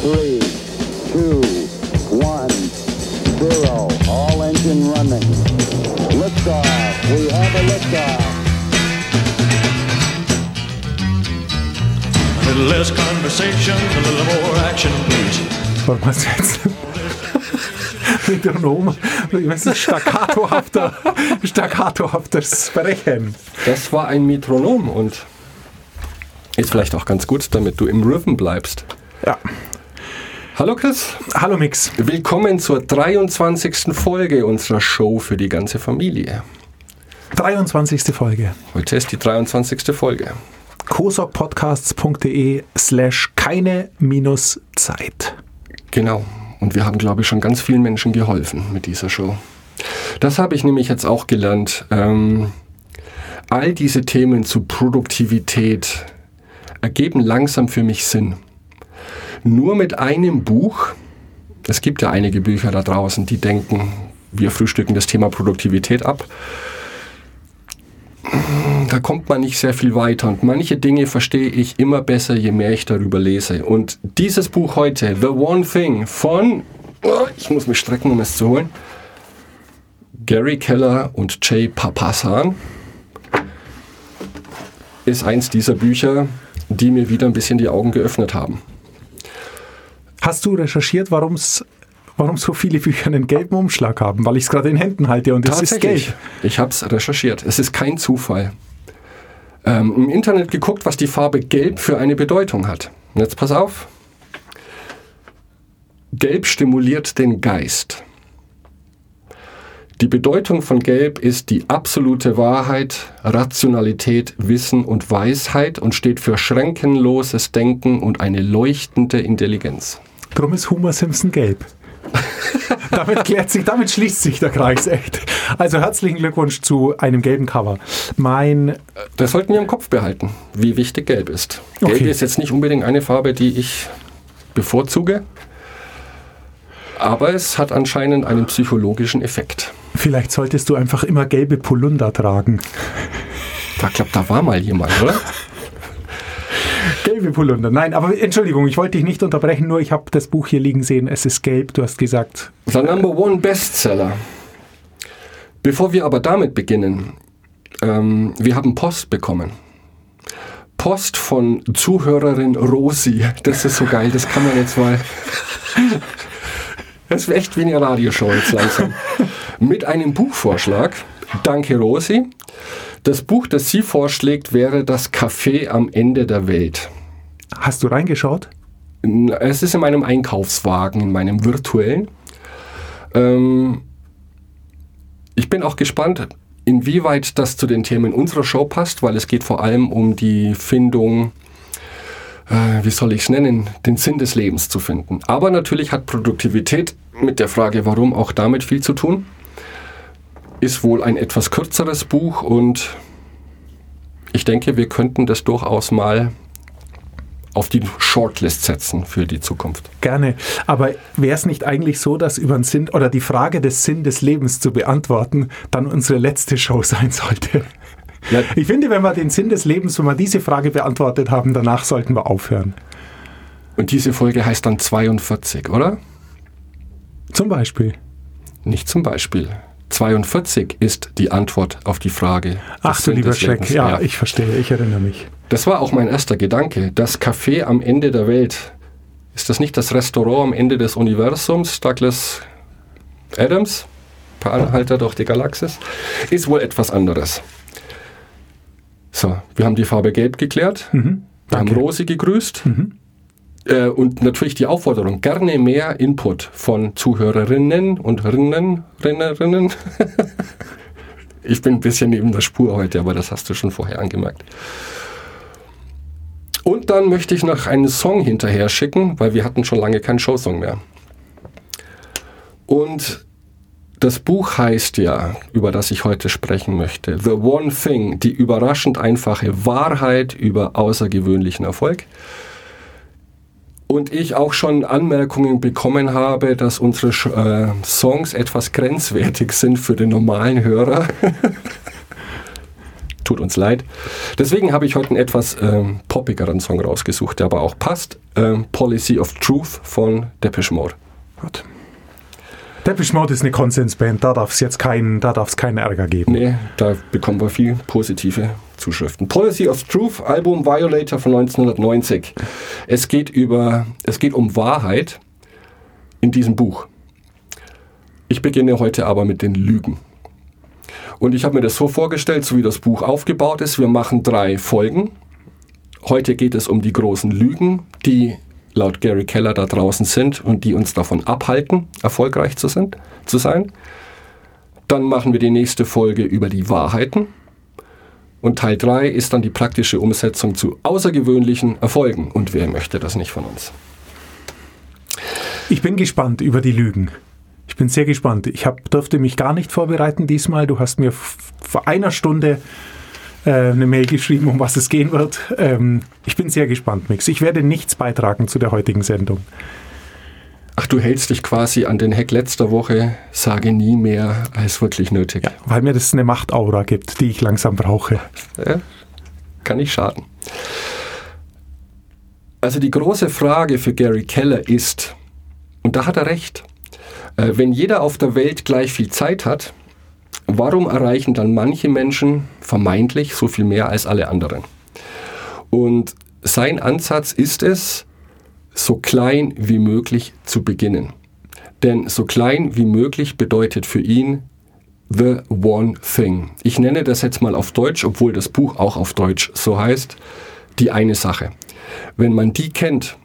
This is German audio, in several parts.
three, two, one, zero. All engine running. Liftoff. We have a liftoff. A little less conversation, a little more action, please. Warte mal jetzt. Metronom, das ist staccatohafter, staccatohaftes Sprechen. Das war ein Metronom und ist vielleicht auch ganz gut, damit du im Rhythm bleibst. Ja. Hallo Chris, Hallo Mix. willkommen zur 23. Folge unserer Show für die ganze Familie. 23. Folge. Heute ist die 23. Folge. kosokpodcasts.de slash keine minus Zeit. Genau. Und wir haben, glaube ich, schon ganz vielen Menschen geholfen mit dieser Show. Das habe ich nämlich jetzt auch gelernt. Ähm, all diese Themen zu Produktivität ergeben langsam für mich Sinn. Nur mit einem Buch, es gibt ja einige Bücher da draußen, die denken, wir frühstücken das Thema Produktivität ab. Da kommt man nicht sehr viel weiter und manche Dinge verstehe ich immer besser, je mehr ich darüber lese. Und dieses Buch heute, The One Thing von, oh, ich muss mich strecken, um es zu holen, Gary Keller und Jay Papasan, ist eins dieser Bücher, die mir wieder ein bisschen die Augen geöffnet haben. Hast du recherchiert, warum's, warum so viele Bücher einen gelben Umschlag haben? Weil ich es gerade in Händen halte und es ist gelb. Ich habe es recherchiert. Es ist kein Zufall. Ähm, Im Internet geguckt, was die Farbe Gelb für eine Bedeutung hat. Und jetzt pass auf. Gelb stimuliert den Geist. Die Bedeutung von Gelb ist die absolute Wahrheit, Rationalität, Wissen und Weisheit und steht für schränkenloses Denken und eine leuchtende Intelligenz. Drum ist Homer Simpson gelb. damit, klärt sich, damit schließt sich der Kreis echt. Also herzlichen Glückwunsch zu einem gelben Cover. Mein Das sollten wir im Kopf behalten, wie wichtig Gelb ist. Gelb Okay. ist jetzt nicht unbedingt eine Farbe, die ich bevorzuge, aber es hat anscheinend einen psychologischen Effekt. Vielleicht solltest du einfach immer gelbe Polunder tragen. Da glaube, da war mal jemand, oder? Gelbe Polunder. Nein, aber Entschuldigung, ich wollte dich nicht unterbrechen, nur ich habe das Buch hier liegen sehen. Es ist gelb, du hast gesagt. The Number One Bestseller. Bevor wir aber damit beginnen, ähm, wir haben Post bekommen. Post von Zuhörerin Rosi. Das ist so geil, das kann man jetzt mal. Das ist echt wie eine Radioshow jetzt langsam. Mit einem Buchvorschlag. Danke, Rosi. Das Buch, das sie vorschlägt, wäre Das Café am Ende der Welt. Hast du reingeschaut? Es ist in meinem Einkaufswagen, in meinem virtuellen. Ähm, ich bin auch gespannt, inwieweit das zu den Themen unserer Show passt, weil es geht vor allem um die Findung, äh, wie soll ich es nennen, den Sinn des Lebens zu finden. Aber natürlich hat Produktivität mit der Frage, warum, auch damit viel zu tun. Ist wohl ein etwas kürzeres Buch und ich denke, wir könnten das durchaus mal auf die Shortlist setzen für die Zukunft. Gerne. Aber wäre es nicht eigentlich so, dass über den Sinn oder die Frage des Sinn des Lebens zu beantworten, dann unsere letzte Show sein sollte? Ja. Ich finde, wenn wir den Sinn des Lebens, wenn wir diese Frage beantwortet haben, danach sollten wir aufhören. Und diese Folge heißt dann 42, oder? Zum Beispiel. Nicht zum Beispiel. 42 ist die Antwort auf die Frage. Ach du lieber Schreck. Lebens. Ja, ich verstehe, ich erinnere mich. Das war auch mein erster Gedanke. Das Café am Ende der Welt. Ist das nicht das Restaurant am Ende des Universums? Douglas Adams? Per Anhalter durch die Galaxis? Ist wohl etwas anderes. So, wir haben die Farbe Gelb geklärt. wir haben. Rosi gegrüßt. Äh, und natürlich die Aufforderung, gerne mehr Input von Zuhörerinnen und Rinnen, Rinnerinnen. ich bin ein bisschen neben der Spur heute, aber das hast du schon vorher angemerkt. Und dann möchte ich noch einen Song hinterher schicken, weil wir hatten schon lange keinen Showsong mehr. Und das Buch heißt ja, über das ich heute sprechen möchte, The One Thing, die überraschend einfache Wahrheit über außergewöhnlichen Erfolg. Und ich auch schon Anmerkungen bekommen habe, dass unsere äh, Songs etwas grenzwertig sind für den normalen Hörer. Tut uns leid. Deswegen habe ich heute einen etwas ähm, poppigeren Song rausgesucht, der aber auch passt. Ähm, Policy of Truth von Depeche Mode. Gut. Depeche Mode ist eine Konsensband, da darf es jetzt keinen, da darf es keinen Ärger geben. Nee, da bekommen wir viel positive Zuschriften. Policy of Truth, Album Violator von 1990. Es geht über, es geht um Wahrheit in diesem Buch. Ich beginne heute aber mit den Lügen. Und ich habe mir das so vorgestellt, so wie das Buch aufgebaut ist. Wir machen drei Folgen. Heute geht es um die großen Lügen, die laut Gary Keller da draußen sind und die uns davon abhalten, erfolgreich zu, sind, zu sein. Dann machen wir die nächste Folge über die Wahrheiten. Und Teil 3 ist dann die praktische Umsetzung zu außergewöhnlichen Erfolgen. Und wer möchte das nicht von uns? Ich bin gespannt über die Lügen. Ich bin sehr gespannt. Ich hab, durfte mich gar nicht vorbereiten diesmal. Du hast mir vor einer Stunde äh, eine Mail geschrieben, um was es gehen wird. Ähm, ich bin sehr gespannt, Mix. Ich werde nichts beitragen zu der heutigen Sendung. Ach, du hältst dich quasi an den Hack letzter Woche, sage nie mehr als wirklich nötig. Ja, weil mir das eine Machtaura gibt, die ich langsam brauche. Ja, kann nicht schaden. Also die große Frage für Gary Keller ist, und da hat er recht, äh, wenn jeder auf der Welt gleich viel Zeit hat, warum erreichen dann manche Menschen vermeintlich so viel mehr als alle anderen? Und sein Ansatz ist es, so klein wie möglich zu beginnen. Denn so klein wie möglich bedeutet für ihn The One Thing. Ich nenne das jetzt mal auf Deutsch, obwohl das Buch auch auf Deutsch so heißt, die eine Sache. Wenn man die kennt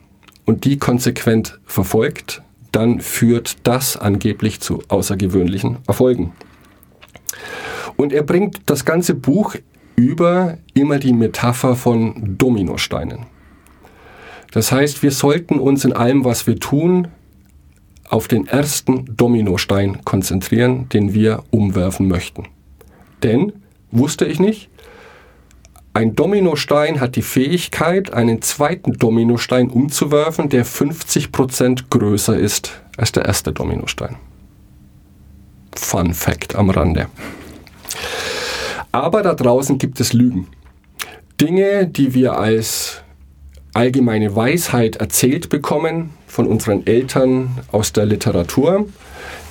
und die konsequent verfolgt, dann führt das angeblich zu außergewöhnlichen Erfolgen. Und er bringt das ganze Buch über immer die Metapher von Dominosteinen. Das heißt, wir sollten uns in allem, was wir tun, auf den ersten Dominostein konzentrieren, den wir umwerfen möchten. Denn, wusste ich nicht, ein Dominostein hat die Fähigkeit, einen zweiten Dominostein umzuwerfen, der 50% größer ist als der erste Dominostein. Fun Fact am Rande. Aber da draußen gibt es Lügen. Dinge, die wir als allgemeine Weisheit erzählt bekommen von unseren Eltern aus der Literatur,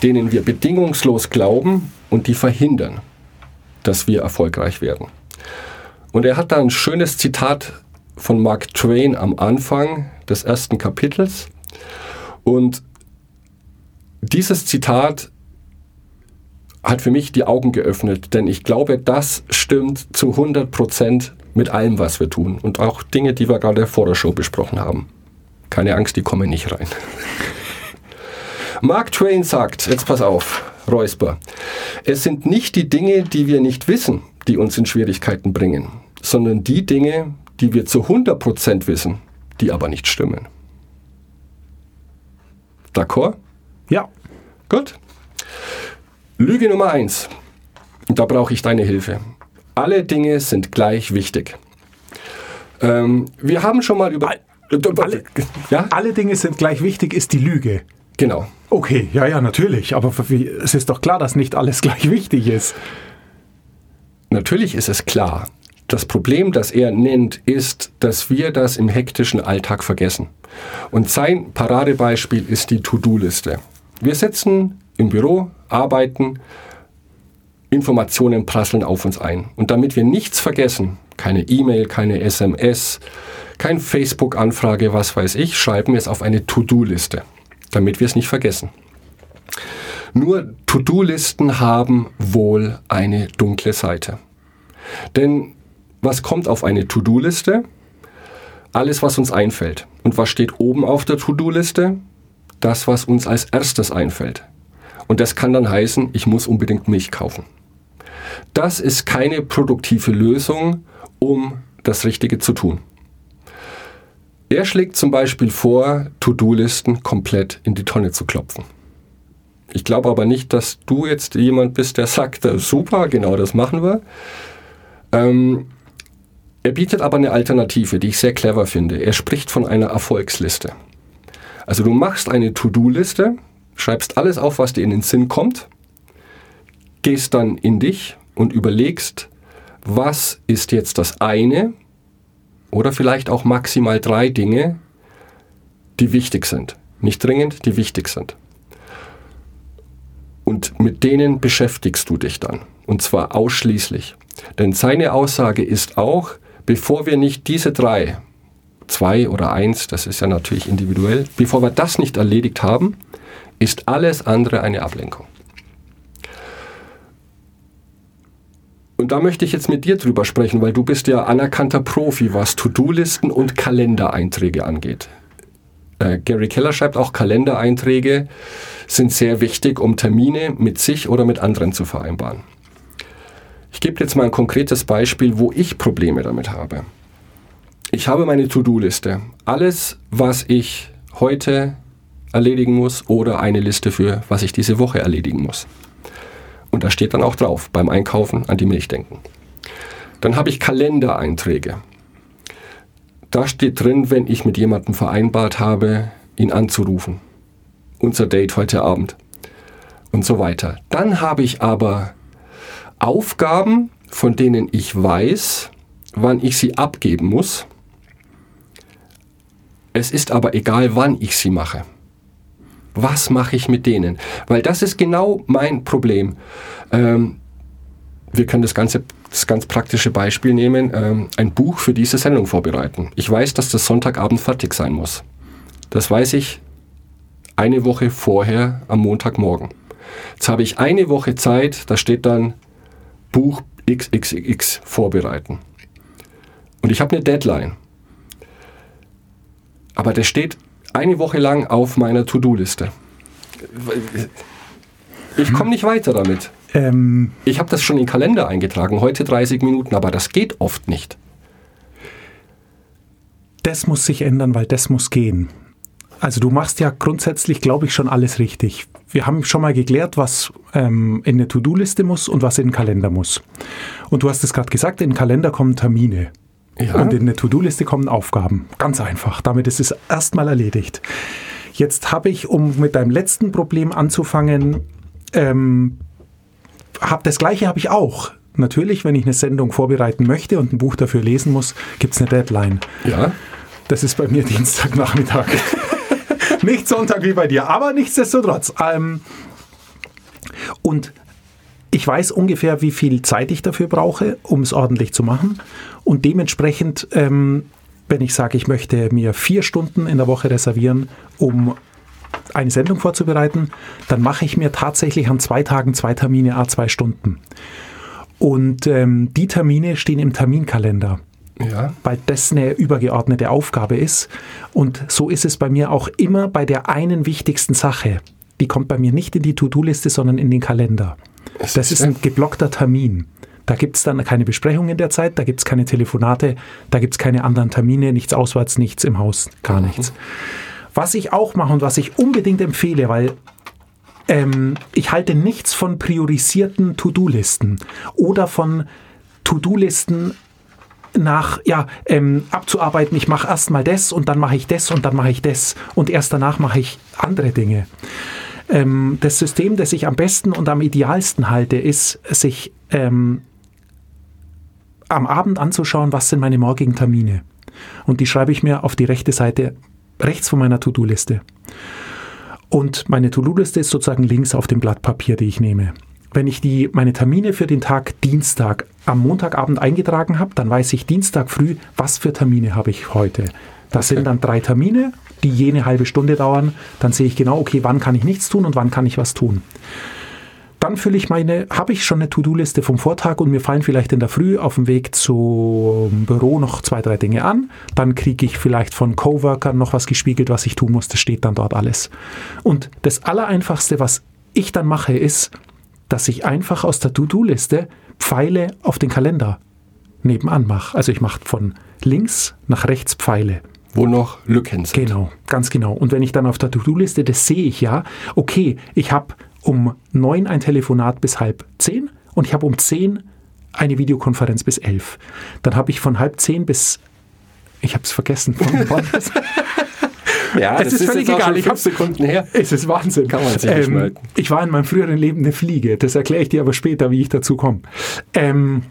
denen wir bedingungslos glauben und die verhindern, dass wir erfolgreich werden. Und er hat da ein schönes Zitat von Mark Twain am Anfang des ersten Kapitels. Und dieses Zitat hat für mich die Augen geöffnet, denn ich glaube, das stimmt zu 100 Prozent mit allem, was wir tun. Und auch Dinge, die wir gerade vor der Show besprochen haben. Keine Angst, die kommen nicht rein. Mark Twain sagt, jetzt pass auf, Räusper, es sind nicht die Dinge, die wir nicht wissen, die uns in Schwierigkeiten bringen, sondern die Dinge, die wir zu 100% wissen, die aber nicht stimmen. D'accord? Ja. Gut. Lüge Nummer 1. Da brauche ich deine Hilfe. Alle Dinge sind gleich wichtig. Ähm, wir haben schon mal über... Alle, ja? alle Dinge sind gleich wichtig, ist die Lüge. Genau. Okay, ja, ja, natürlich. Aber wie, es ist doch klar, dass nicht alles gleich wichtig ist. Natürlich ist es klar. Das Problem, das er nennt, ist, dass wir das im hektischen Alltag vergessen. Und sein Paradebeispiel ist die To-Do-Liste. Wir sitzen im Büro, arbeiten, Informationen prasseln auf uns ein. Und damit wir nichts vergessen, keine E-Mail, keine SMS, kein Facebook-Anfrage, was weiß ich, schreiben wir es auf eine To-Do-Liste, damit wir es nicht vergessen. Nur To-Do-Listen haben wohl eine dunkle Seite. Denn was kommt auf eine To-Do-Liste? Alles, was uns einfällt. Und was steht oben auf der To-Do-Liste? Das, was uns als erstes einfällt. Und das kann dann heißen, ich muss unbedingt Milch kaufen. Das ist keine produktive Lösung, um das Richtige zu tun. Er schlägt zum Beispiel vor, To-Do-Listen komplett in die Tonne zu klopfen. Ich glaube aber nicht, dass du jetzt jemand bist, der sagt, super, genau das machen wir. Ähm, er bietet aber eine Alternative, die ich sehr clever finde. Er spricht von einer Erfolgsliste. Also du machst eine To-Do-Liste, schreibst alles auf, was dir in den Sinn kommt, gehst dann in dich und überlegst, was ist jetzt das eine oder vielleicht auch maximal drei Dinge, die wichtig sind. Nicht dringend, die wichtig sind. Und mit denen beschäftigst du dich dann. Und zwar ausschließlich. Denn seine Aussage ist auch, bevor wir nicht diese drei, zwei oder eins, das ist ja natürlich individuell, bevor wir das nicht erledigt haben, ist alles andere eine Ablenkung. Und da möchte ich jetzt mit dir drüber sprechen, weil du bist ja anerkannter Profi, was To-Do-Listen und Kalendereinträge angeht. Äh, Gary Keller schreibt auch, Kalendereinträge sind sehr wichtig, um Termine mit sich oder mit anderen zu vereinbaren. Ich gebe jetzt mal ein konkretes Beispiel, wo ich Probleme damit habe. Ich habe meine To-Do-Liste. Alles, was ich heute erledigen muss oder eine Liste für, was ich diese Woche erledigen muss. Und da steht dann auch drauf, beim Einkaufen an die Milch denken. Dann habe ich Kalendereinträge. Da steht drin, wenn ich mit jemandem vereinbart habe, ihn anzurufen. Unser Date heute Abend. Und so weiter. Dann habe ich aber Aufgaben, von denen ich weiß, wann ich sie abgeben muss. Es ist aber egal, wann ich sie mache. Was mache ich mit denen? Weil das ist genau mein Problem. Ähm, wir können das ganze das ganz praktische Beispiel nehmen, ähm, ein Buch für diese Sendung vorbereiten. Ich weiß, dass das Sonntagabend fertig sein muss. Das weiß ich eine Woche vorher am Montagmorgen. Jetzt habe ich eine Woche Zeit, da steht dann Buch XXX vorbereiten. Und ich habe eine Deadline. Aber der steht eine Woche lang auf meiner To-Do-Liste. Ich komme nicht weiter damit. Ähm, ich habe das schon in den Kalender eingetragen, heute 30 Minuten, aber das geht oft nicht. Das muss sich ändern, weil das muss gehen. Also du machst ja grundsätzlich, glaube ich, schon alles richtig. Wir haben schon mal geklärt, was ähm, in eine To-Do-Liste muss und was in den Kalender muss. Und du hast es gerade gesagt, in den Kalender kommen Termine. Ja. Und in eine To-Do-Liste kommen Aufgaben. Ganz einfach. Damit ist es erstmal erledigt. Jetzt habe ich, um mit deinem letzten Problem anzufangen, ähm, hab, das gleiche habe ich auch. Natürlich, wenn ich eine Sendung vorbereiten möchte und ein Buch dafür lesen muss, gibt es eine Deadline. Ja. Das ist bei mir Dienstagnachmittag. nicht Sonntag wie bei dir, aber nichtsdestotrotz. Ähm, und ich weiß ungefähr, wie viel Zeit ich dafür brauche, um es ordentlich zu machen. Und dementsprechend, ähm, wenn ich sage, ich möchte mir vier Stunden in der Woche reservieren, um eine Sendung vorzubereiten, dann mache ich mir tatsächlich an zwei Tagen zwei Termine, a zwei Stunden. Und ähm, die Termine stehen im Terminkalender ja. weil das eine übergeordnete Aufgabe ist. Und so ist es bei mir auch immer bei der einen wichtigsten Sache. Die kommt bei mir nicht in die To-Do-Liste, sondern in den Kalender. Das, das ist ein geblockter Termin. Da gibt es dann keine Besprechung in der Zeit, da gibt es keine Telefonate, da gibt es keine anderen Termine, nichts auswärts, nichts im Haus, gar mhm. nichts. Was ich auch mache und was ich unbedingt empfehle, weil ähm, ich halte nichts von priorisierten To-Do-Listen oder von To-Do-Listen nach ja ähm, abzuarbeiten, ich mache erst mal das und dann mache ich das und dann mache ich das und erst danach mache ich andere Dinge. Ähm, das System, das ich am besten und am idealsten halte, ist, sich ähm, am Abend anzuschauen, was sind meine morgigen Termine. Und die schreibe ich mir auf die rechte Seite rechts von meiner To-Do-Liste. Und meine To-Do-Liste ist sozusagen links auf dem Blatt Papier, die ich nehme wenn ich die, meine Termine für den Tag Dienstag am Montagabend eingetragen habe, dann weiß ich Dienstag früh, was für Termine habe ich heute. Das okay. sind dann drei Termine, die jene halbe Stunde dauern. Dann sehe ich genau, okay, wann kann ich nichts tun und wann kann ich was tun. Dann fülle ich meine, habe ich schon eine To-Do-Liste vom Vortag und mir fallen vielleicht in der Früh auf dem Weg zum Büro noch zwei, drei Dinge an. Dann kriege ich vielleicht von Coworkern noch was gespiegelt, was ich tun muss. Das steht dann dort alles. Und das Allereinfachste, was ich dann mache, ist, dass ich einfach aus der To-Do-Liste Pfeile auf den Kalender nebenan mache. Also ich mache von links nach rechts Pfeile. Wo noch Lücken sind. Genau, ganz genau. Und wenn ich dann auf der To-Do-Liste, das sehe ich ja, okay, ich habe um neun ein Telefonat bis halb zehn und ich habe um zehn eine Videokonferenz bis elf. Dann habe ich von halb zehn bis, ich habe es vergessen, von Ja, es das ist, ist völlig egal. Ich habe Sekunden her. Es ist Wahnsinn. Kann man sich ähm, nicht Ich war in meinem früheren Leben eine Fliege. Das erkläre ich dir aber später, wie ich dazu komme. Ähm,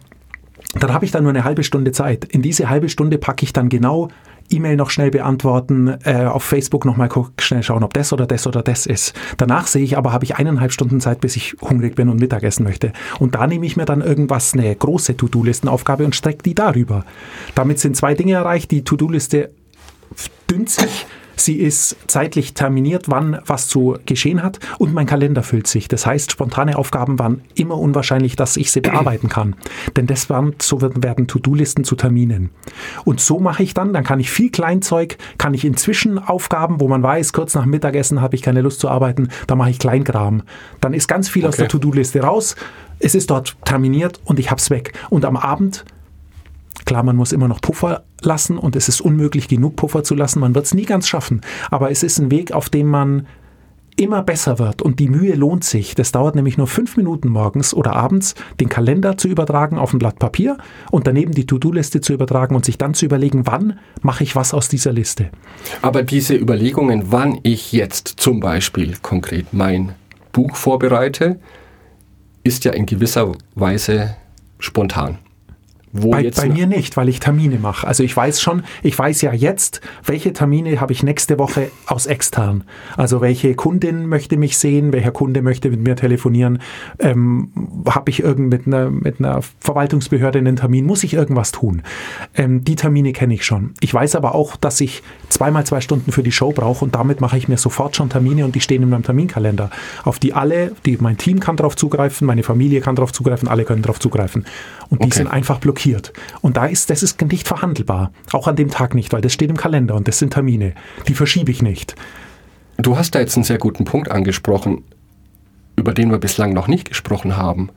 dann habe ich dann nur eine halbe Stunde Zeit. In diese halbe Stunde packe ich dann genau E-Mail noch schnell beantworten, äh, auf Facebook nochmal schnell schauen, ob das oder das oder das ist. Danach sehe ich aber, habe ich eineinhalb Stunden Zeit, bis ich hungrig bin und Mittagessen möchte. Und da nehme ich mir dann irgendwas, eine große To-Do-Listenaufgabe und strecke die darüber. Damit sind zwei Dinge erreicht. Die To-Do-Liste dünnt sich Sie ist zeitlich terminiert, wann was zu geschehen hat und mein Kalender füllt sich. Das heißt, spontane Aufgaben waren immer unwahrscheinlich, dass ich sie bearbeiten kann. Denn das waren, so werden To-Do-Listen zu Terminen. Und so mache ich dann, dann kann ich viel Kleinzeug, kann ich inzwischen Aufgaben, wo man weiß, kurz nach Mittagessen habe ich keine Lust zu arbeiten, da mache ich Kleingram. Dann ist ganz viel okay. aus der To-Do-Liste raus. Es ist dort terminiert und ich habe es weg. Und am Abend Klar, man muss immer noch Puffer lassen und es ist unmöglich, genug Puffer zu lassen. Man wird es nie ganz schaffen. Aber es ist ein Weg, auf dem man immer besser wird und die Mühe lohnt sich. Das dauert nämlich nur fünf Minuten morgens oder abends, den Kalender zu übertragen auf ein Blatt Papier und daneben die To-Do-Liste zu übertragen und sich dann zu überlegen, wann mache ich was aus dieser Liste. Aber diese Überlegungen, wann ich jetzt zum Beispiel konkret mein Buch vorbereite, ist ja in gewisser Weise spontan. Bei, bei mir nicht, weil ich Termine mache. Also ich weiß schon, ich weiß ja jetzt, welche Termine habe ich nächste Woche aus extern. Also welche Kundin möchte mich sehen, welcher Kunde möchte mit mir telefonieren, ähm, habe ich irgend mit einer, mit einer Verwaltungsbehörde einen Termin, muss ich irgendwas tun. Ähm, die Termine kenne ich schon. Ich weiß aber auch, dass ich zweimal zwei Stunden für die Show brauche und damit mache ich mir sofort schon Termine und die stehen in meinem Terminkalender, auf die alle, die mein Team kann darauf zugreifen, meine Familie kann darauf zugreifen, alle können darauf zugreifen. Und okay. die sind einfach blockiert. Und da ist, das ist nicht verhandelbar. Auch an dem Tag nicht, weil das steht im Kalender und das sind Termine. Die verschiebe ich nicht. Du hast da jetzt einen sehr guten Punkt angesprochen, über den wir bislang noch nicht gesprochen haben.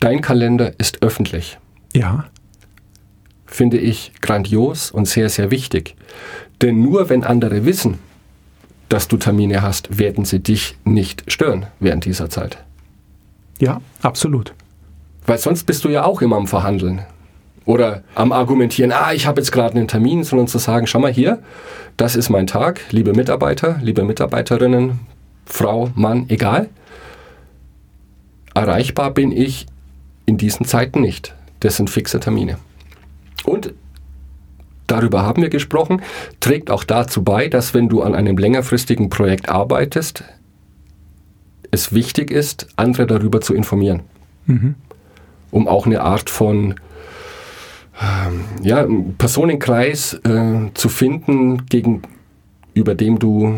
Dein Kalender ist öffentlich. Ja. Finde ich grandios und sehr, sehr wichtig. Denn nur wenn andere wissen, dass du Termine hast, werden sie dich nicht stören während dieser Zeit. Ja, absolut. Weil sonst bist du ja auch immer am Verhandeln. Oder am Argumentieren, ah, ich habe jetzt gerade einen Termin, sondern zu sagen, schau mal hier, das ist mein Tag, liebe Mitarbeiter, liebe Mitarbeiterinnen, Frau, Mann, egal. Erreichbar bin ich in diesen Zeiten nicht. Das sind fixe Termine. Und darüber haben wir gesprochen, trägt auch dazu bei, dass wenn du an einem längerfristigen Projekt arbeitest, es wichtig ist, andere darüber zu informieren. Mhm um auch eine Art von ähm, ja, Personenkreis äh, zu finden, gegenüber dem du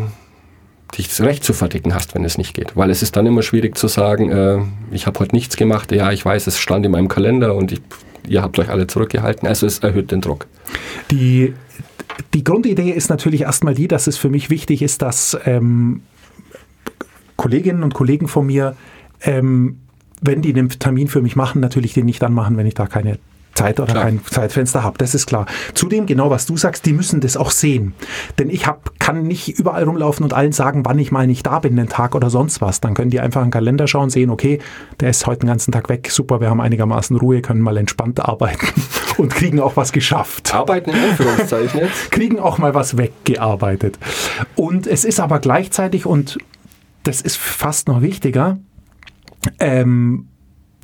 dich recht zu verdicken hast, wenn es nicht geht. Weil es ist dann immer schwierig zu sagen, äh, ich habe heute nichts gemacht, ja, ich weiß, es stand in meinem Kalender und ich, ihr habt euch alle zurückgehalten. Also es erhöht den Druck. Die, die Grundidee ist natürlich erstmal die, dass es für mich wichtig ist, dass ähm, Kolleginnen und Kollegen von mir ähm, wenn die einen Termin für mich machen, natürlich den nicht dann machen, wenn ich da keine Zeit oder klar. kein Zeitfenster habe. Das ist klar. Zudem, genau was du sagst, die müssen das auch sehen. Denn ich hab, kann nicht überall rumlaufen und allen sagen, wann ich mal nicht da bin, den Tag oder sonst was. Dann können die einfach in den Kalender schauen, sehen, okay, der ist heute den ganzen Tag weg, super, wir haben einigermaßen Ruhe, können mal entspannt arbeiten und kriegen auch was geschafft. Arbeiten in Anführungszeichen jetzt? kriegen auch mal was weggearbeitet. Und es ist aber gleichzeitig, und das ist fast noch wichtiger, ähm,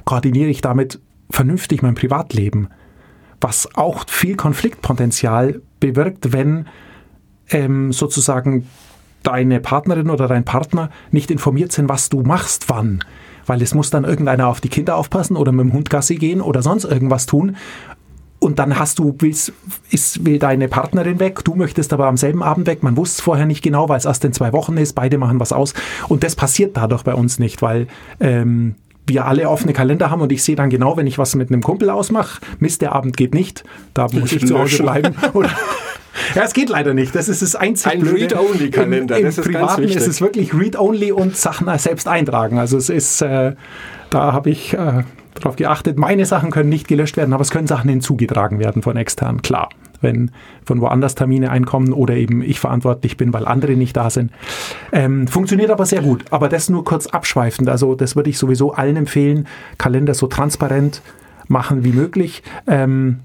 koordiniere ich damit vernünftig mein Privatleben, was auch viel Konfliktpotenzial bewirkt, wenn ähm, sozusagen deine Partnerin oder dein Partner nicht informiert sind, was du machst, wann. Weil es muss dann irgendeiner auf die Kinder aufpassen oder mit dem Hund Gassi gehen oder sonst irgendwas tun. Und dann hast du, willst, ist, will deine Partnerin weg, du möchtest aber am selben Abend weg. Man wusste es vorher nicht genau, weil es erst in zwei Wochen ist, beide machen was aus. Und das passiert dadurch bei uns nicht, weil ähm, wir alle offene Kalender haben und ich sehe dann genau, wenn ich was mit einem Kumpel ausmache, Mist, der Abend geht nicht, da muss ich zu Hause bleiben. Ja, es geht leider nicht. Das ist das einzige Ein Read-Only-Kalender. Im, im Privaten ist es wirklich Read-Only und Sachen selbst eintragen. Also es ist, äh, da habe ich äh, darauf geachtet, meine Sachen können nicht gelöscht werden, aber es können Sachen hinzugetragen werden von extern, klar. Wenn von woanders Termine einkommen oder eben ich verantwortlich bin, weil andere nicht da sind. Ähm, funktioniert aber sehr gut. Aber das nur kurz abschweifend. Also das würde ich sowieso allen empfehlen, Kalender so transparent machen wie möglich. Ähm,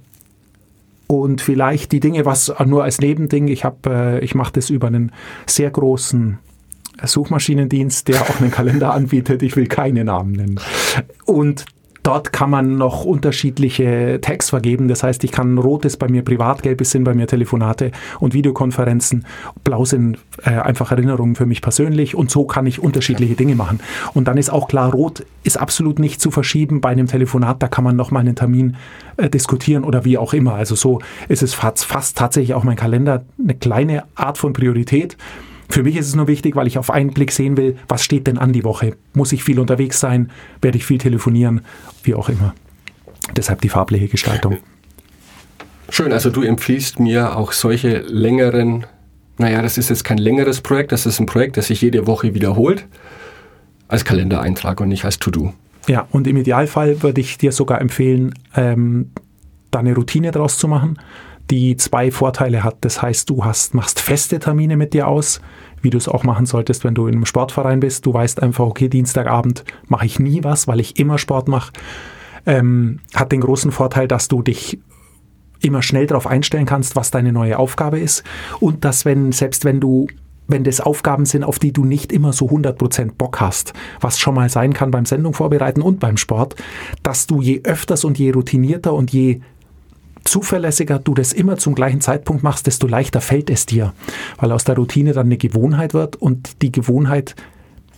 und vielleicht die Dinge, was nur als Nebending, ich äh, ich mache das über einen sehr großen Suchmaschinendienst, der auch einen Kalender anbietet. Ich will keine Namen nennen. Und Dort kann man noch unterschiedliche Tags vergeben. Das heißt, ich kann rot ist bei mir privat, gelb ist sind bei mir Telefonate und Videokonferenzen, blau sind äh, einfach Erinnerungen für mich persönlich und so kann ich unterschiedliche Dinge machen. Und dann ist auch klar, rot ist absolut nicht zu verschieben bei einem Telefonat. Da kann man noch mal einen Termin äh, diskutieren oder wie auch immer. Also so ist es fast, fast tatsächlich auch mein Kalender eine kleine Art von Priorität. Für mich ist es nur wichtig, weil ich auf einen Blick sehen will, was steht denn an die Woche? Muss ich viel unterwegs sein? Werde ich viel telefonieren? Wie auch immer. Deshalb die farbliche Gestaltung. Schön, also du empfiehlst mir auch solche längeren, naja, das ist jetzt kein längeres Projekt, das ist ein Projekt, das sich jede Woche wiederholt, als Kalendereintrag und nicht als To-Do. Ja, und im Idealfall würde ich dir sogar empfehlen, ähm, da eine Routine draus zu machen die zwei Vorteile hat. Das heißt, du hast, machst feste Termine mit dir aus, wie du es auch machen solltest, wenn du in einem Sportverein bist. Du weißt einfach, okay, Dienstagabend mache ich nie was, weil ich immer Sport mache. Ähm, hat den großen Vorteil, dass du dich immer schnell darauf einstellen kannst, was deine neue Aufgabe ist und dass wenn selbst wenn du wenn das Aufgaben sind, auf die du nicht immer so 100% Bock hast, was schon mal sein kann beim Sendung vorbereiten und beim Sport, dass du je öfters und je routinierter und je zuverlässiger du das immer zum gleichen Zeitpunkt machst, desto leichter fällt es dir, weil aus der Routine dann eine Gewohnheit wird und die Gewohnheit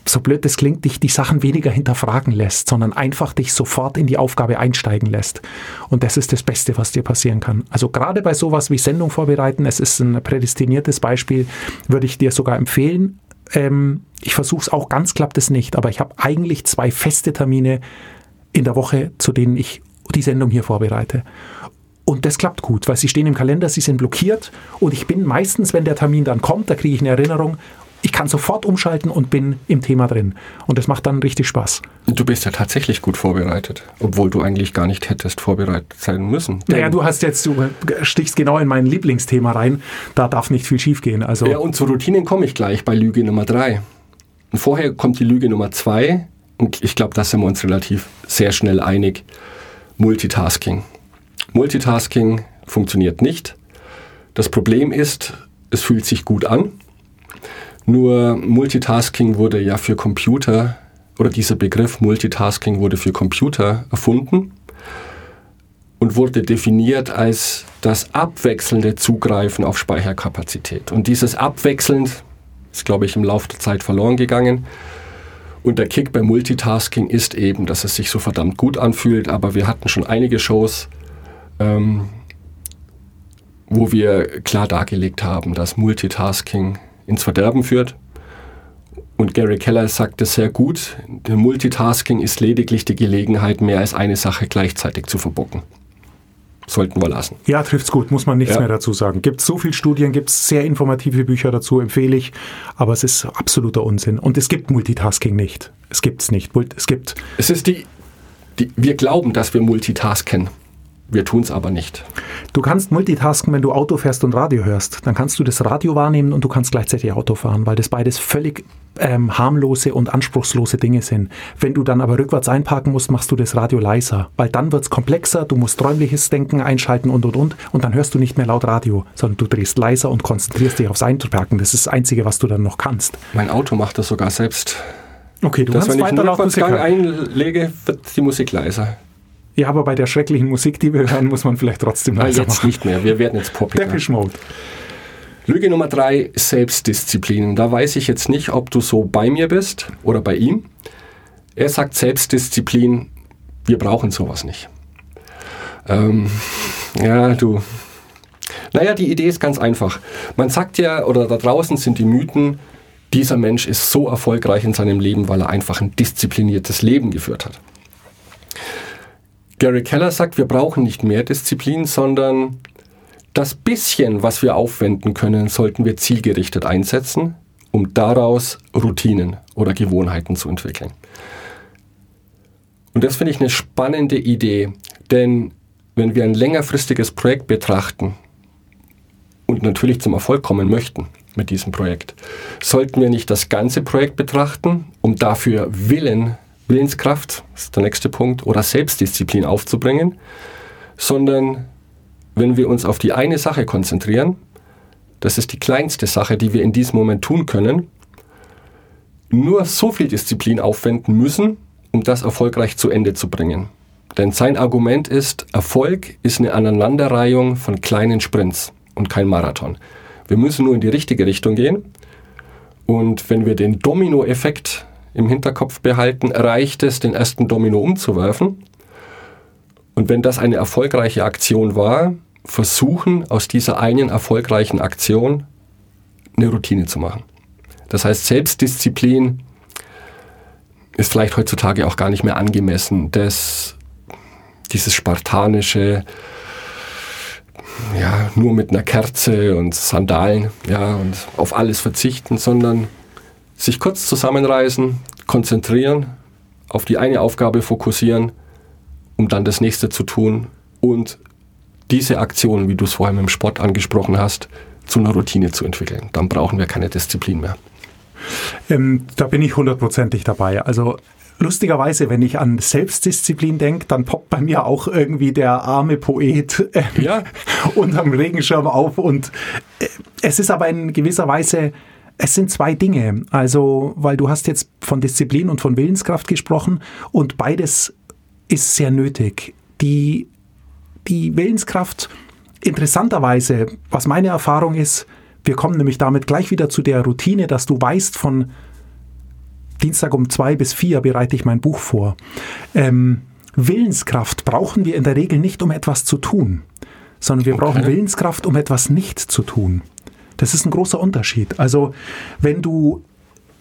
so blöd das klingt, dich die Sachen weniger hinterfragen lässt, sondern einfach dich sofort in die Aufgabe einsteigen lässt. Und das ist das Beste, was dir passieren kann. Also gerade bei sowas wie Sendung vorbereiten, es ist ein prädestiniertes Beispiel, würde ich dir sogar empfehlen. Ähm, ich versuche es auch, ganz klappt es nicht, aber ich habe eigentlich zwei feste Termine in der Woche, zu denen ich die Sendung hier vorbereite. Und das klappt gut, weil sie stehen im Kalender, sie sind blockiert und ich bin meistens, wenn der Termin dann kommt, da kriege ich eine Erinnerung, ich kann sofort umschalten und bin im Thema drin. Und das macht dann richtig Spaß. Du bist ja tatsächlich gut vorbereitet, obwohl du eigentlich gar nicht hättest vorbereitet sein müssen. Naja, du hast jetzt, du stichst genau in mein Lieblingsthema rein. Da darf nicht viel schiefgehen. Also ja, und zu Routinen komme ich gleich bei Lüge Nummer drei. Und vorher kommt die Lüge Nummer zwei. Und ich glaube, da sind wir uns relativ sehr schnell einig. Multitasking. Multitasking funktioniert nicht. Das Problem ist, es fühlt sich gut an. Nur Multitasking wurde ja für Computer oder dieser Begriff Multitasking wurde für Computer erfunden und wurde definiert als das abwechselnde Zugreifen auf Speicherkapazität. Und dieses abwechselnd ist, glaube ich, im Laufe der Zeit verloren gegangen. Und der Kick beim Multitasking ist eben, dass es sich so verdammt gut anfühlt, aber wir hatten schon einige Shows, ähm, wo wir klar dargelegt haben, dass Multitasking ins Verderben führt. Und Gary Keller sagt es sehr gut, Multitasking ist lediglich die Gelegenheit, mehr als eine Sache gleichzeitig zu verbocken. Sollten wir lassen. Ja, trifft's gut, muss man nichts ja. mehr dazu sagen. Gibt so viele Studien, gibt es sehr informative Bücher dazu, empfehle ich, aber es ist absoluter Unsinn. Und es gibt Multitasking nicht. Es gibt es nicht. Es gibt. Es ist die, die, wir glauben, dass wir multitasken. Wir tun es aber nicht. Du kannst multitasken, wenn du Auto fährst und Radio hörst. Dann kannst du das Radio wahrnehmen und du kannst gleichzeitig Auto fahren, weil das beides völlig ähm, harmlose und anspruchslose Dinge sind. Wenn du dann aber rückwärts einparken musst, machst du das Radio leiser, weil dann wird es komplexer, du musst räumliches Denken einschalten und und und und dann hörst du nicht mehr laut Radio, sondern du drehst leiser und konzentrierst dich aufs Einparken. Das ist das Einzige, was du dann noch kannst. Mein Auto macht das sogar selbst. Okay, du Dass, kannst wenn ich einen Rückwärtsgang einlege, wird die Musik leiser. Ja, aber bei der schrecklichen Musik, die wir hören, muss man vielleicht trotzdem leiser jetzt machen. nicht mehr. Wir werden jetzt poppiger. Depeche Mode. Lüge Nummer drei, Selbstdisziplin. Da weiß ich jetzt nicht, ob du so bei mir bist oder bei ihm. Er sagt Selbstdisziplin, wir brauchen sowas nicht. Ähm, ja, du. Naja, die Idee ist ganz einfach. Man sagt ja, oder da draußen sind die Mythen, dieser Mensch ist so erfolgreich in seinem Leben, weil er einfach ein diszipliniertes Leben geführt hat. Gary Keller sagt, wir brauchen nicht mehr Disziplin, sondern das bisschen, was wir aufwenden können, sollten wir zielgerichtet einsetzen, um daraus Routinen oder Gewohnheiten zu entwickeln. Und das finde ich eine spannende Idee, denn wenn wir ein längerfristiges Projekt betrachten und natürlich zum Erfolg kommen möchten mit diesem Projekt, sollten wir nicht das ganze Projekt betrachten, um dafür Willen Willenskraft, ist der nächste Punkt, oder Selbstdisziplin aufzubringen, sondern wenn wir uns auf die eine Sache konzentrieren, das ist die kleinste Sache, die wir in diesem Moment tun können, nur so viel Disziplin aufwenden müssen, um das erfolgreich zu Ende zu bringen. Denn sein Argument ist, Erfolg ist eine Aneinanderreihung von kleinen Sprints und kein Marathon. Wir müssen nur in die richtige Richtung gehen. Und wenn wir den Domino-Effekt im Hinterkopf behalten, reicht es, den ersten Domino umzuwerfen. Und wenn das eine erfolgreiche Aktion war, versuchen aus dieser einen erfolgreichen Aktion eine Routine zu machen. Das heißt, Selbstdisziplin ist vielleicht heutzutage auch gar nicht mehr angemessen. Das, dieses spartanische, ja, nur mit einer Kerze und Sandalen, ja, und auf alles verzichten, sondern sich kurz zusammenreißen, konzentrieren, auf die eine Aufgabe fokussieren, um dann das nächste zu tun und diese Aktion, wie du es vorher mit dem Sport angesprochen hast, zu einer Routine zu entwickeln. Dann brauchen wir keine Disziplin mehr. Ähm, da bin ich hundertprozentig dabei. Also lustigerweise, wenn ich an Selbstdisziplin denke, dann poppt bei mir auch irgendwie der arme Poet äh, ja. unterm Regenschirm auf. Und äh, es ist aber in gewisser Weise, es sind zwei Dinge. Also, weil du hast jetzt von Disziplin und von Willenskraft gesprochen und beides ist sehr nötig. Die, die Willenskraft, interessanterweise, was meine Erfahrung ist, wir kommen nämlich damit gleich wieder zu der Routine, dass du weißt, von Dienstag um zwei bis vier bereite ich mein Buch vor. Ähm, Willenskraft brauchen wir in der Regel nicht, um etwas zu tun, sondern wir okay. brauchen Willenskraft, um etwas nicht zu tun. Das ist ein großer Unterschied. Also wenn du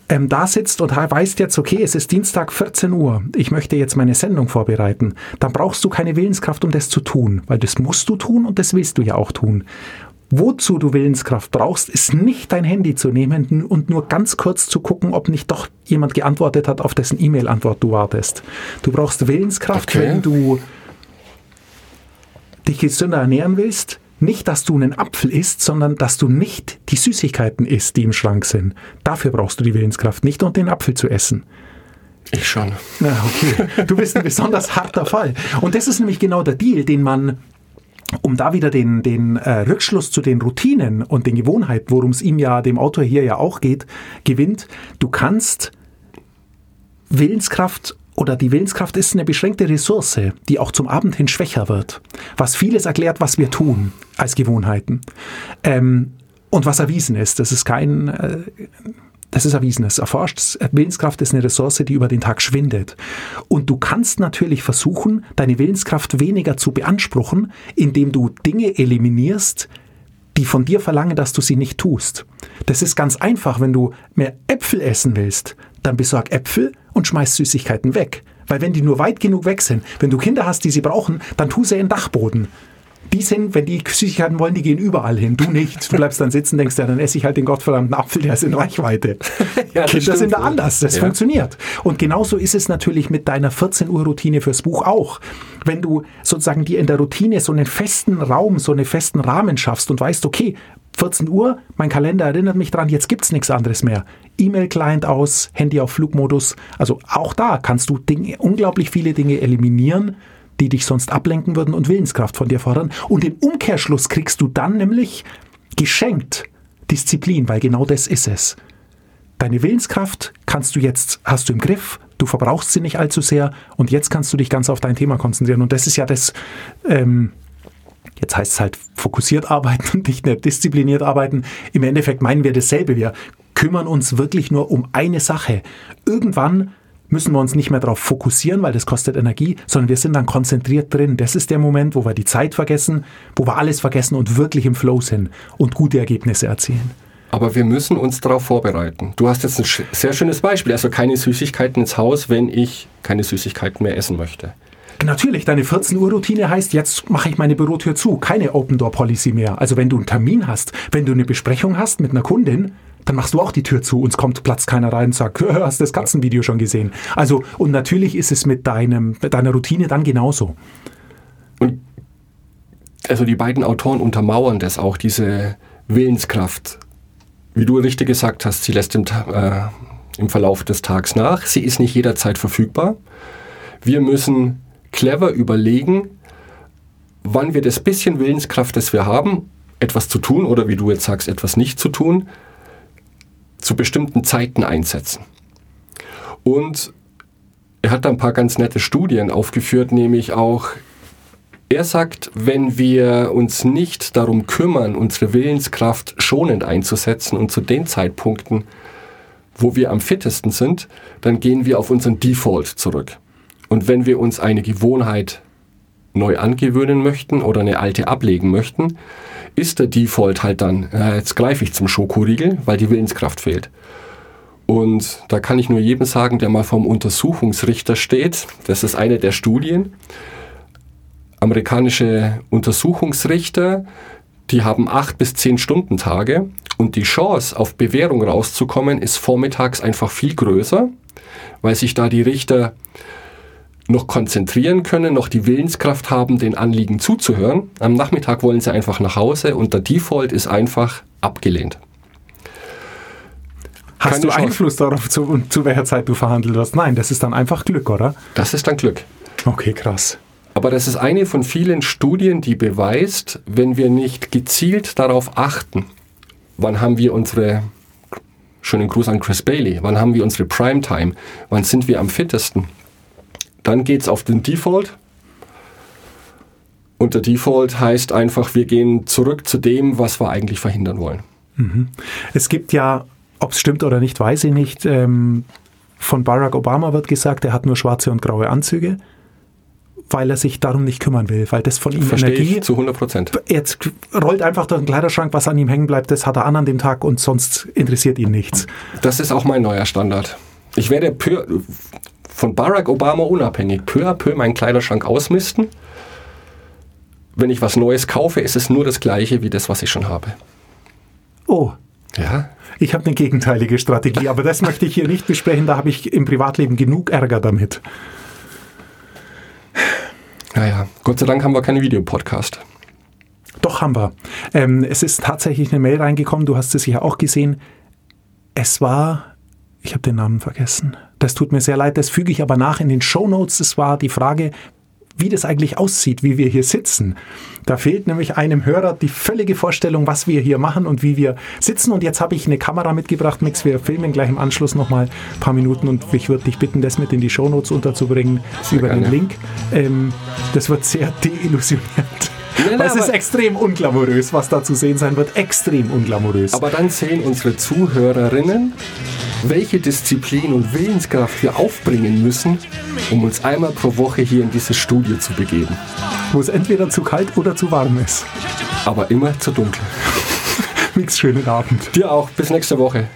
ähm, da sitzt und weißt jetzt, okay, es ist Dienstag 14 Uhr, ich möchte jetzt meine Sendung vorbereiten, dann brauchst du keine Willenskraft, um das zu tun, weil das musst du tun und das willst du ja auch tun. Wozu du Willenskraft brauchst, ist nicht dein Handy zu nehmen und nur ganz kurz zu gucken, ob nicht doch jemand geantwortet hat, auf dessen E-Mail-Antwort du wartest. Du brauchst Willenskraft, okay. wenn du dich gesünder ernähren willst. Nicht, dass du einen Apfel isst, sondern dass du nicht die Süßigkeiten isst, die im Schrank sind. Dafür brauchst du die Willenskraft, nicht um den Apfel zu essen. Ich schon. Ja, okay. Du bist ein besonders harter Fall. Und das ist nämlich genau der Deal, den man um da wieder den, den äh, Rückschluss zu den Routinen und den Gewohnheiten, worum es ihm ja, dem Autor hier ja auch geht, gewinnt, du kannst Willenskraft oder die Willenskraft ist eine beschränkte Ressource, die auch zum Abend hin schwächer wird, was vieles erklärt, was wir tun als Gewohnheiten. Ähm, und was erwiesen ist, das ist kein, äh, das ist erwiesen, es erforscht. Willenskraft ist eine Ressource, die über den Tag schwindet. Und du kannst natürlich versuchen, deine Willenskraft weniger zu beanspruchen, indem du Dinge eliminierst, die von dir verlangen, dass du sie nicht tust. Das ist ganz einfach, wenn du mehr Äpfel essen willst, dann besorg Äpfel und schmeiß Süßigkeiten weg. Weil wenn die nur weit genug weg sind, wenn du Kinder hast, die sie brauchen, dann tu sie in den Dachboden die sind, wenn die Süßigkeiten wollen, die gehen überall hin. Du nicht. Du bleibst dann sitzen, denkst, ja, dann esse ich halt den gottverdammten Apfel, der ist in Reichweite. ja, Kinder sind da anders. Das ja. funktioniert. Und genauso ist es natürlich mit deiner 14 Uhr Routine fürs Buch auch. Wenn du sozusagen dir in der Routine so einen festen Raum, so einen festen Rahmen schaffst und weißt, okay, 14 Uhr, mein Kalender erinnert mich dran, jetzt gibt's nichts anderes mehr. E-Mail-Client aus, Handy auf Flugmodus. Also auch da kannst du Dinge, unglaublich viele Dinge eliminieren, die dich sonst ablenken würden und Willenskraft von dir fordern. Und im Umkehrschluss kriegst du dann nämlich geschenkt Disziplin, weil genau das ist es. Deine Willenskraft kannst du jetzt, hast du im Griff, du verbrauchst sie nicht allzu sehr und jetzt kannst du dich ganz auf dein Thema konzentrieren. Und das ist ja das, ähm, jetzt heißt es halt fokussiert arbeiten und nicht mehr diszipliniert arbeiten. Im Endeffekt meinen wir dasselbe. Wir kümmern uns wirklich nur um eine Sache. Irgendwann müssen wir uns nicht mehr darauf fokussieren, weil das kostet Energie, sondern wir sind dann konzentriert drin. Das ist der Moment, wo wir die Zeit vergessen, wo wir alles vergessen und wirklich im Flow sind und gute Ergebnisse erzielen. Aber wir müssen uns darauf vorbereiten. Du hast jetzt ein sehr schönes Beispiel. Also keine Süßigkeiten ins Haus, wenn ich keine Süßigkeiten mehr essen möchte. Natürlich, deine 14 Uhr Routine heißt, jetzt mache ich meine Bürotür zu, keine Open Door Policy mehr. Also wenn du einen Termin hast, wenn du eine Besprechung hast mit einer Kundin, dann machst du auch die Tür zu und es kommt Platz keiner rein und sagt, hast das Katzenvideo schon gesehen? Also, und natürlich ist es mit, deinem, mit deiner Routine dann genauso. Und also die beiden Autoren untermauern das auch, diese Willenskraft. Wie du richtig gesagt hast, sie lässt im, äh, im Verlauf des Tags nach. Sie ist nicht jederzeit verfügbar. Wir müssen clever überlegen, wann wir das bisschen Willenskraft, das wir haben, etwas zu tun oder wie du jetzt sagst, etwas nicht zu tun, zu bestimmten Zeiten einsetzen. Und er hat da ein paar ganz nette Studien aufgeführt, nämlich auch, er sagt, wenn wir uns nicht darum kümmern, unsere Willenskraft schonend einzusetzen und zu den Zeitpunkten, wo wir am fittesten sind, dann gehen wir auf unseren Default zurück. Und wenn wir uns eine Gewohnheit neu angewöhnen möchten oder eine alte ablegen möchten, ist der Default halt dann, äh, jetzt greife ich zum Schokoriegel, weil die Willenskraft fehlt. Und da kann ich nur jedem sagen, der mal vom Untersuchungsrichter steht, das ist eine der Studien, amerikanische Untersuchungsrichter, die haben acht bis zehn Stunden Tage und die Chance, auf Bewährung rauszukommen, ist vormittags einfach viel größer, weil sich da die Richter noch konzentrieren können, noch die Willenskraft haben, den Anliegen zuzuhören. Am Nachmittag wollen sie einfach nach Hause und der Default ist einfach abgelehnt. Hast Keine du Chance. Einfluss darauf, zu, zu welcher Zeit du verhandelt hast? Nein, das ist dann einfach Glück, oder? Das ist dann Glück. Okay, krass. Aber das ist eine von vielen Studien, die beweist, wenn wir nicht gezielt darauf achten, wann haben wir unsere, schönen Gruß an Chris Bailey, wann haben wir unsere Primetime, wann sind wir am fittesten, dann geht's auf den Default. Und der Default heißt einfach, wir gehen zurück zu dem, was wir eigentlich verhindern wollen. Es gibt ja, ob es stimmt oder nicht, weiß ich nicht, ähm, von Barack Obama wird gesagt, er hat nur schwarze und graue Anzüge, weil er sich darum nicht kümmern will, weil das von ihm Verstehe Energie. ich zu 100 Prozent. Jetzt rollt einfach durch den Kleiderschrank, was an ihm hängen bleibt, das hat er an an dem Tag und sonst interessiert ihn nichts. Das ist auch mein neuer Standard. Ich werde von Barack Obama unabhängig peu à peu meinen Kleiderschrank ausmisten. Wenn ich was Neues kaufe, ist es nur das gleiche wie das, was ich schon habe. Oh, Ja, ich habe eine gegenteilige Strategie, aber das möchte ich hier nicht besprechen, da habe ich im Privatleben genug Ärger damit. naja. Gott sei Dank haben wir keinen Videopodcast. Doch haben wir. Ähm, es ist tatsächlich eine Mail reingekommen, du hast es sicher auch gesehen. Es war, ich habe den Namen vergessen. Das tut mir sehr leid, das füge ich aber nach in den Show Notes. Es war die Frage, wie das eigentlich aussieht, wie wir hier sitzen. Da fehlt nämlich einem Hörer die völlige Vorstellung, was wir hier machen und wie wir sitzen. Und jetzt habe ich eine Kamera mitgebracht, Mix. Wir filmen gleich im Anschluss nochmal ein paar Minuten und ich würde dich bitten, das mit in die Shownotes unterzubringen über den gerne. Link. Ähm, das wird sehr deillusionierend. Nein, es ist extrem unglamourös, was da zu sehen sein wird. Extrem unglamourös. Aber dann sehen unsere Zuhörerinnen, welche Disziplin und Willenskraft wir aufbringen müssen, um uns einmal pro Woche hier in dieses Studio zu begeben. wo es entweder zu kalt oder zu warm ist. Aber immer zu dunkel. Mix, schönen Abend. Dir auch. Bis nächste Woche.